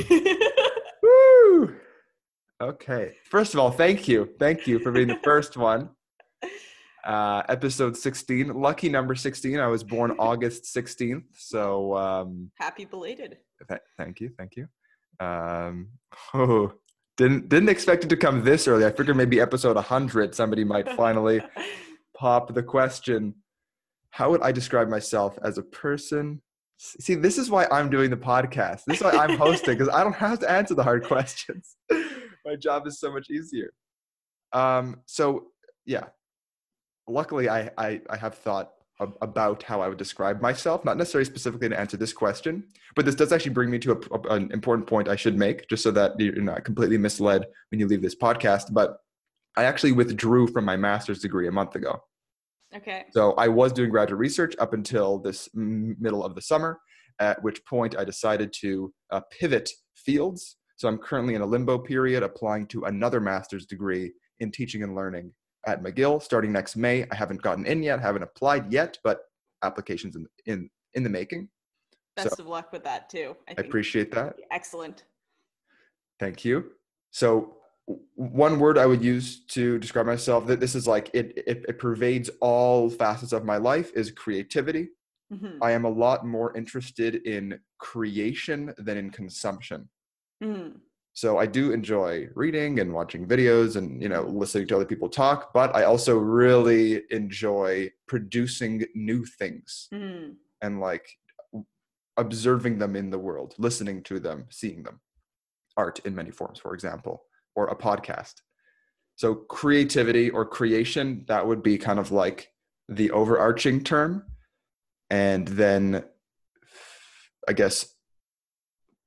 Woo! Okay. First of all, thank you, thank you for being the first one. uh, episode 16. Lucky number 16. I was born August 16th. So um, Happy belated. th- thank you. Thank you. Um, oh, didn't didn't expect it to come this early. I figured maybe episode 100 somebody might finally pop the question How would I describe myself as a person? See, this is why I'm doing the podcast. This is why I'm hosting because I don't have to answer the hard questions. My job is so much easier. Um, so yeah, luckily I, I I have thought about how I would describe myself, not necessarily specifically to answer this question, but this does actually bring me to a, a- an important point I should make, just so that you're not completely misled when you leave this podcast. But I actually withdrew from my master's degree a month ago. Okay. So I was doing graduate research up until this middle of the summer, at which point I decided to uh, pivot fields. So I'm currently in a limbo period applying to another master's degree in teaching and learning at McGill starting next May. I haven't gotten in yet, haven't applied yet, but applications in in, in the making. Best So- of luck with that too. I I appreciate that. Excellent. Thank you. So one word I would use to describe myself that this is like it, it it pervades all facets of my life is creativity. Mhm. I am a lot more interested in creation than in consumption. Mhm. So I do enjoy reading and watching videos and you know listening to other people talk, but I also really enjoy producing new things Mhm. and like observing them in the world, listening to them, seeing them. Art in many forms, for example, or a podcast. So creativity or creation, that would be kind of like the overarching term. And then I guess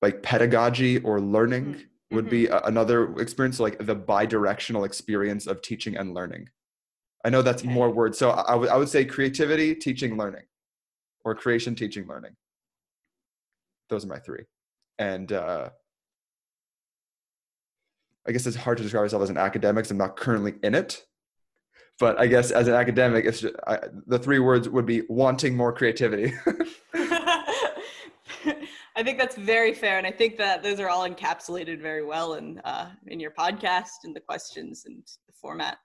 like pedagogy or learning Would be a- another experience, like the bi-directional experience of teaching and learning. I know that's Okay. more words. So I would I would say creativity, teaching, learning, or creation, teaching, learning. Those are my three. And uh, I guess it's hard to describe myself as an academic. I'm not currently in it. But I guess as an academic, it's just, I, the three words would be wanting more creativity. I think that's very fair, and I think that those are all encapsulated very well in uh, in your podcast and the questions and the format.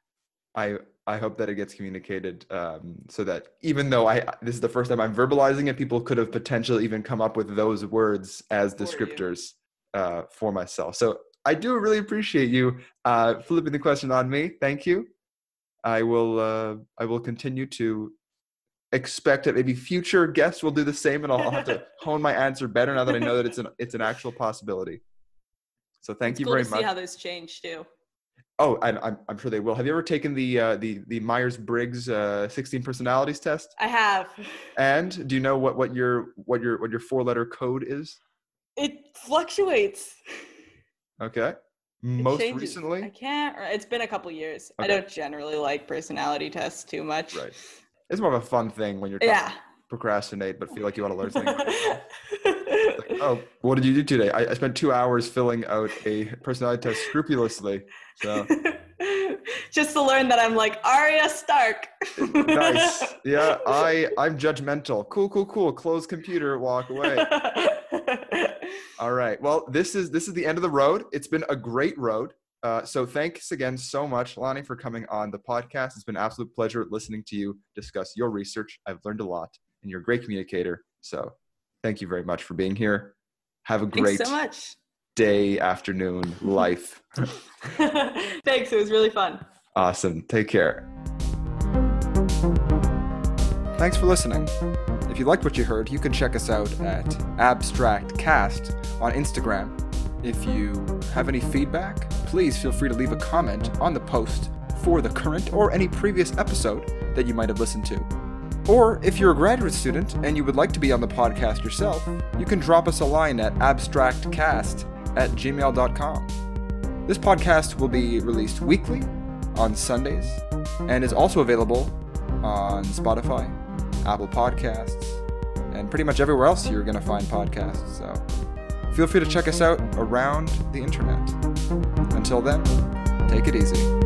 I I hope that it gets communicated um, so that even though I this is the first time I'm verbalizing it, people could have potentially even come up with those words as For descriptors uh, for myself. So I do really appreciate you uh, flipping the question on me. Thank you. I will uh, I will continue to expect that maybe future guests will do the same, and I'll, have to hone my answer better now that I know that it's an it's an actual possibility. So thank it's you cool very to much. see how those change too. Oh, and I'm, I'm sure they will. Have you ever taken the uh, the the Myers Briggs uh, 16 personalities test? I have. And do you know what, what your what your what your four letter code is? It fluctuates. Okay. Most recently, I can't. It's been a couple years. I don't generally like personality tests too much. right? It's more of a fun thing when you're Yeah. procrastinate but feel like you want to learn something. Like, oh, what did you do today? I, I spent two hours filling out a personality test scrupulously. So Just to learn that I'm like Arya Stark. nice. Yeah, I I'm judgmental. Cool, cool, cool. Close computer, walk away. All right. Well, this is this is the end of the road. It's been a great road. Uh, so thanks again so much, Lonnie, for coming on the podcast. It's been an absolute pleasure listening to you discuss your research. I've learned a lot, and you're a great communicator. So thank you very much for being here. Have a great Thanks so much. day, afternoon, life. Thanks. It was really fun. awesome. Take care. Thanks for listening. If you liked what you heard, you can check us out at Abstract Cast on Instagram. If you have any feedback, please feel free to leave a comment on the post for the current or any previous episode that you might have listened to. Or if you're a graduate student and you would like to be on the podcast yourself, you can drop us a line at abstractcast at gmail.com. This podcast will be released weekly on Sundays and is also available on Spotify, Apple Podcasts, and pretty much everywhere else you're going to find podcasts. So feel free to check us out around the internet. Until then, take it easy.